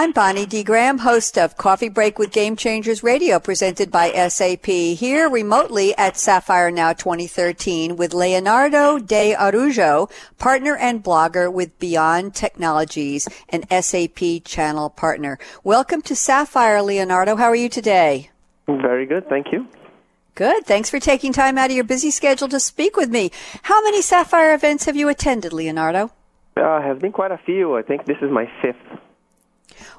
I'm Bonnie D. Graham, host of Coffee Break with Game Changers Radio, presented by SAP, here remotely at Sapphire Now 2013 with Leonardo De Araujo, partner and blogger with Beyond Technologies, an SAP channel partner. Welcome to Sapphire, Leonardo. How are you today? Very good, thank you. Good. Thanks for taking time out of your busy schedule to speak with me. How many Sapphire events have you attended, Leonardo? Uh, have been quite a few. I think this is my fifth.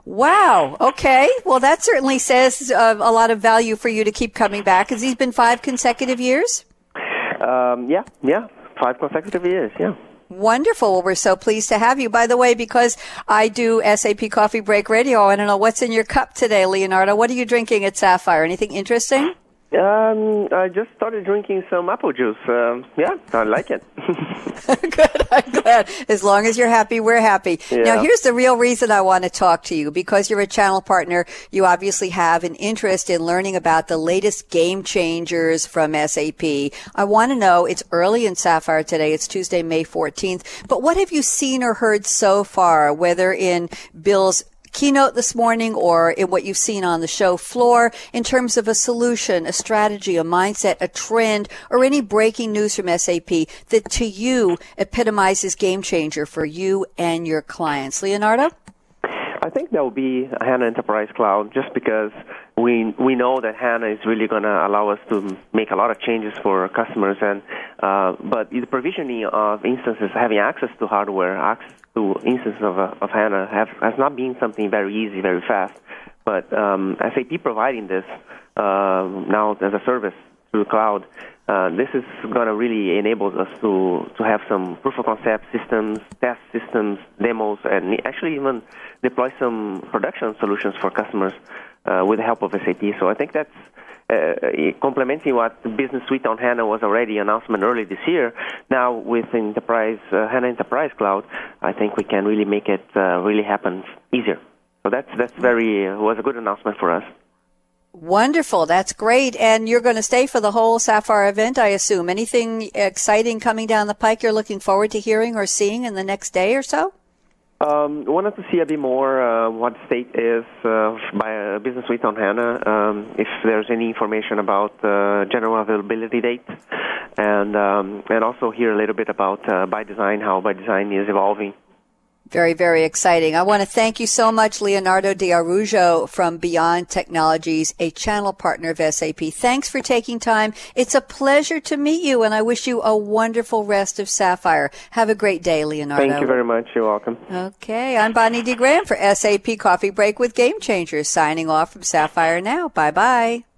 Wow. Okay. Well, that certainly says uh, a lot of value for you to keep coming back. Has these been five consecutive years? Um, yeah, yeah, five consecutive years. Yeah. Wonderful. Well, we're so pleased to have you. By the way, because I do SAP Coffee Break Radio, I don't know what's in your cup today, Leonardo. What are you drinking at Sapphire? Anything interesting? Um, I just started drinking some apple juice. Um, yeah, I like it. Good. I'm glad. As long as you're happy, we're happy. Yeah. Now, here's the real reason I want to talk to you. Because you're a channel partner, you obviously have an interest in learning about the latest game changers from SAP. I want to know, it's early in Sapphire today. It's Tuesday, May 14th. But what have you seen or heard so far, whether in Bill's keynote this morning or in what you've seen on the show floor in terms of a solution, a strategy, a mindset, a trend, or any breaking news from SAP that to you epitomizes game changer for you and your clients? Leonardo? I think there will be HANA Enterprise Cloud just because we we know that HANA is really going to allow us to make a lot of changes for our customers and uh, but the provisioning of instances having access to hardware access to instances of, uh, of HANA have, has not been something very easy very fast. But um, SAP providing this uh, now as a service through the cloud uh, this is going to really enable us to, to have some proof of concept systems, test systems, demos, and actually even deploy some production solutions for customers uh, with the help of SAP. So I think that's uh, complementing what the Business Suite on HANA was already announcement early this year. Now with Enterprise uh, HANA Enterprise Cloud, I think we can really make it uh, really happen easier. So that's that's very uh, was a good announcement for us. Wonderful. That's great. And you're going to stay for the whole Sapphire event, I assume. Anything exciting coming down the pike you're looking forward to hearing or seeing in the next day or so? Um, wanted to see a bit more uh, what state is uh, by a Business Suite on HANA, um, if there's any information about uh, general availability date, and um, and also hear a little bit about uh, By Design, how By Design is evolving. Very, very exciting. I want to thank you so much, Leonardo De Araujo from Beyond Technologies, a channel partner of SAP. Thanks for taking time. It's a pleasure to meet you, and I wish you a wonderful rest of Sapphire. Have a great day, Leonardo. Thank you very much. You're welcome. Okay, I'm Bonnie D. Graham for SAP Coffee Break with Game Changers, signing off from Sapphire now. Bye bye.